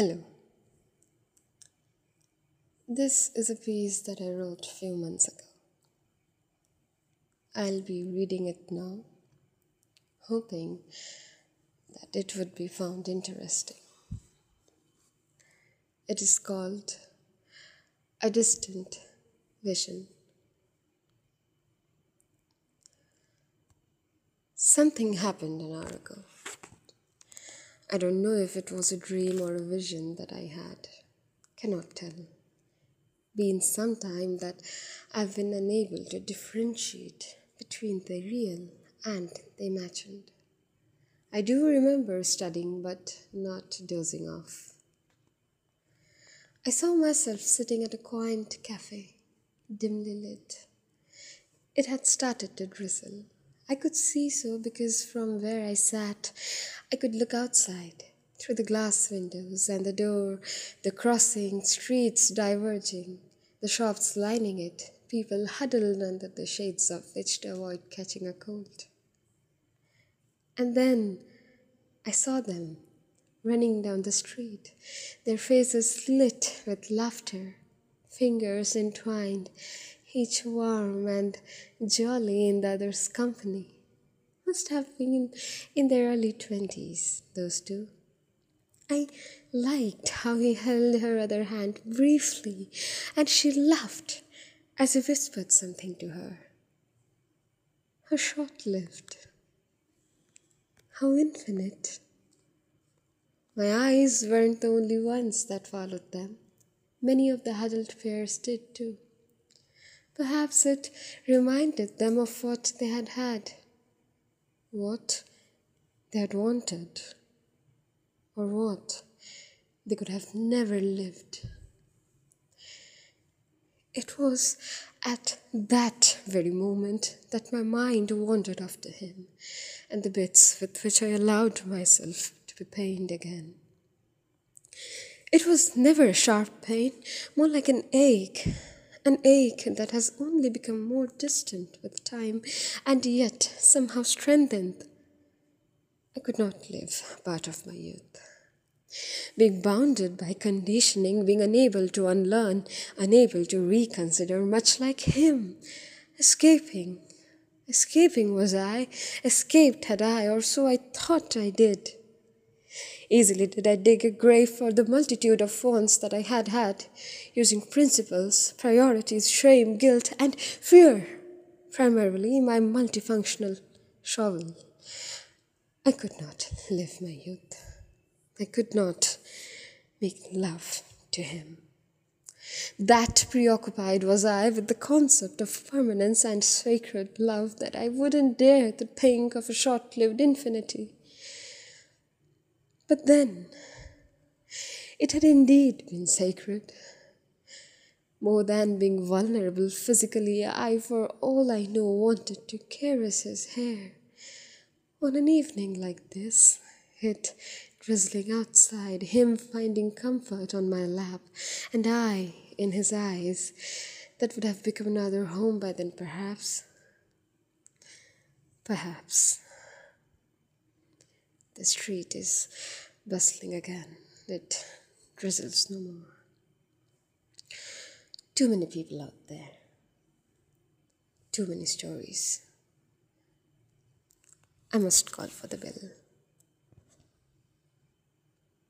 Hello. This is a piece that I wrote a few months ago. I'll be reading it now, hoping that it would be found interesting. It is called A Distant Vision. Something happened an hour ago. I don't know if it was a dream or a vision that I had. Cannot tell. Been some time that I've been unable to differentiate between the real and the imagined. I do remember studying but not dozing off. I saw myself sitting at a quaint cafe, dimly lit. It had started to drizzle. I could see so because from where I sat, I could look outside through the glass windows and the door, the crossing, streets diverging, the shops lining it, people huddled under the shades of which to avoid catching a cold. And then I saw them running down the street, their faces lit with laughter, fingers entwined, each warm and jolly in the other's company. Must have been in their early twenties, those two. I liked how he held her other hand briefly, and she laughed as he whispered something to her. How short lived, how infinite. My eyes weren't the only ones that followed them. Many of the huddled pairs did too. Perhaps it reminded them of what they had had, what they had wanted, or what they could have never lived. It was at that very moment that my mind wandered after him and the bits with which I allowed myself to be pained again. It was never a sharp pain, more like an ache an ache that has only become more distant with time and yet somehow strengthened. I could not live part of my youth. Being bounded by conditioning, being unable to unlearn, unable to reconsider, much like him, escaping. Escaping was I, escaped had I, or so I thought I did. Easily did I dig a grave for the multitude of wants that I had had, using principles, priorities, shame, guilt, and fear, primarily my multifunctional shovel. I could not live my youth. I could not make love to him. That preoccupied was I with the concept of permanence and sacred love that I wouldn't dare to think of a short lived infinity. But then, it had indeed been sacred. More than being vulnerable physically, I, for all I know, wanted to caress his hair. On an evening like this, it drizzling outside, him finding comfort on my lap, and I in his eyes, that would have become another home by then, perhaps. Perhaps. The street is bustling again. It drizzles no more. Too many people out there. Too many stories. I must call for the bill.